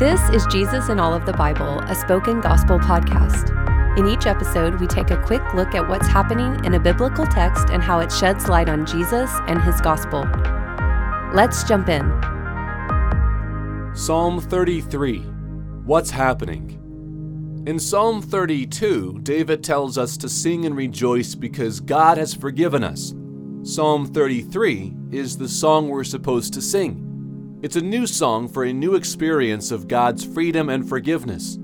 This is Jesus in All of the Bible, a spoken gospel podcast. In each episode, we take a quick look at what's happening in a biblical text and how it sheds light on Jesus and his gospel. Let's jump in. Psalm 33 What's happening? In Psalm 32, David tells us to sing and rejoice because God has forgiven us. Psalm 33 is the song we're supposed to sing. It's a new song for a new experience of God's freedom and forgiveness.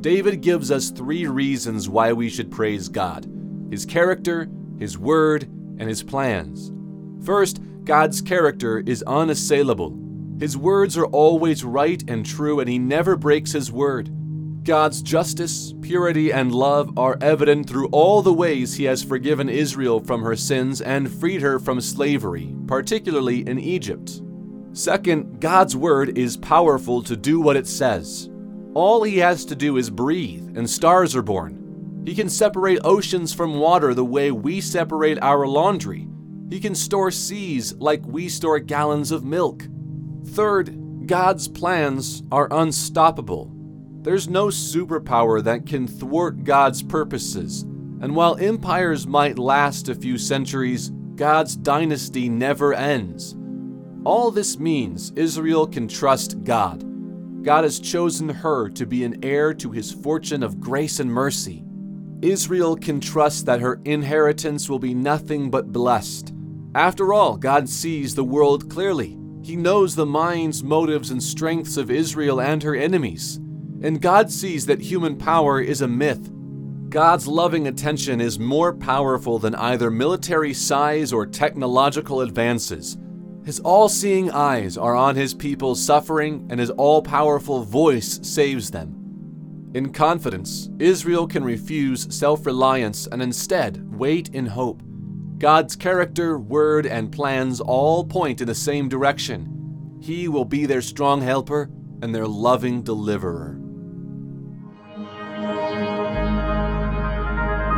David gives us three reasons why we should praise God His character, His word, and His plans. First, God's character is unassailable. His words are always right and true, and He never breaks His word. God's justice, purity, and love are evident through all the ways He has forgiven Israel from her sins and freed her from slavery, particularly in Egypt. Second, God's word is powerful to do what it says. All He has to do is breathe, and stars are born. He can separate oceans from water the way we separate our laundry. He can store seas like we store gallons of milk. Third, God's plans are unstoppable. There's no superpower that can thwart God's purposes, and while empires might last a few centuries, God's dynasty never ends. All this means Israel can trust God. God has chosen her to be an heir to his fortune of grace and mercy. Israel can trust that her inheritance will be nothing but blessed. After all, God sees the world clearly. He knows the minds, motives, and strengths of Israel and her enemies and God sees that human power is a myth. God's loving attention is more powerful than either military size or technological advances. His all seeing eyes are on his people suffering, and his all powerful voice saves them. In confidence, Israel can refuse self reliance and instead wait in hope. God's character, word, and plans all point in the same direction. He will be their strong helper and their loving deliverer.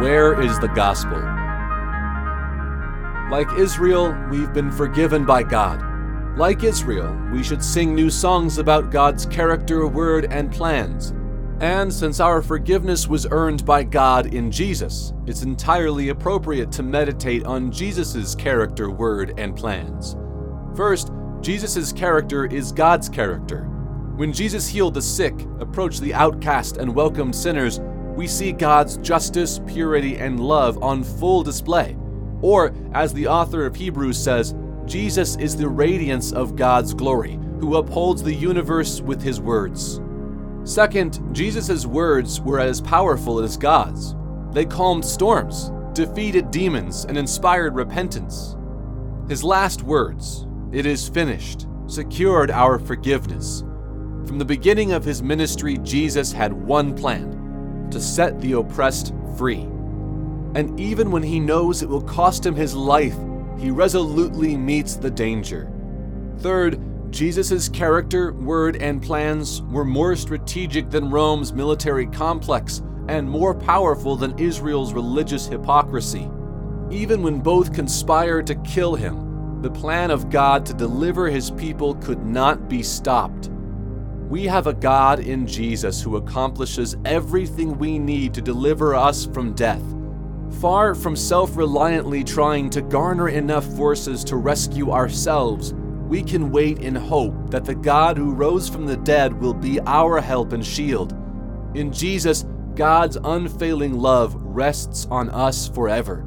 Where is the gospel? Like Israel, we've been forgiven by God. Like Israel, we should sing new songs about God's character, word, and plans. And since our forgiveness was earned by God in Jesus, it's entirely appropriate to meditate on Jesus' character, word, and plans. First, Jesus' character is God's character. When Jesus healed the sick, approached the outcast, and welcomed sinners, we see God's justice, purity, and love on full display. Or, as the author of Hebrews says, Jesus is the radiance of God's glory, who upholds the universe with his words. Second, Jesus' words were as powerful as God's. They calmed storms, defeated demons, and inspired repentance. His last words, it is finished, secured our forgiveness. From the beginning of his ministry, Jesus had one plan to set the oppressed free. And even when he knows it will cost him his life, he resolutely meets the danger. Third, Jesus' character, word, and plans were more strategic than Rome's military complex and more powerful than Israel's religious hypocrisy. Even when both conspired to kill him, the plan of God to deliver his people could not be stopped. We have a God in Jesus who accomplishes everything we need to deliver us from death. Far from self reliantly trying to garner enough forces to rescue ourselves, we can wait in hope that the God who rose from the dead will be our help and shield. In Jesus, God's unfailing love rests on us forever.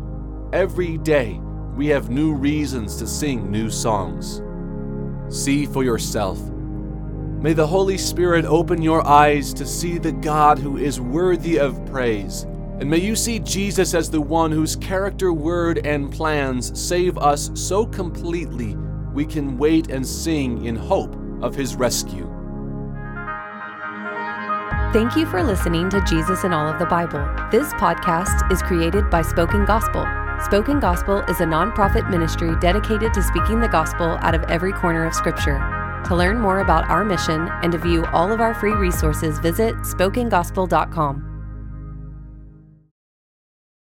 Every day, we have new reasons to sing new songs. See for yourself. May the Holy Spirit open your eyes to see the God who is worthy of praise. And may you see Jesus as the one whose character, word, and plans save us so completely we can wait and sing in hope of his rescue. Thank you for listening to Jesus in All of the Bible. This podcast is created by Spoken Gospel. Spoken Gospel is a nonprofit ministry dedicated to speaking the gospel out of every corner of Scripture. To learn more about our mission and to view all of our free resources, visit spokengospel.com.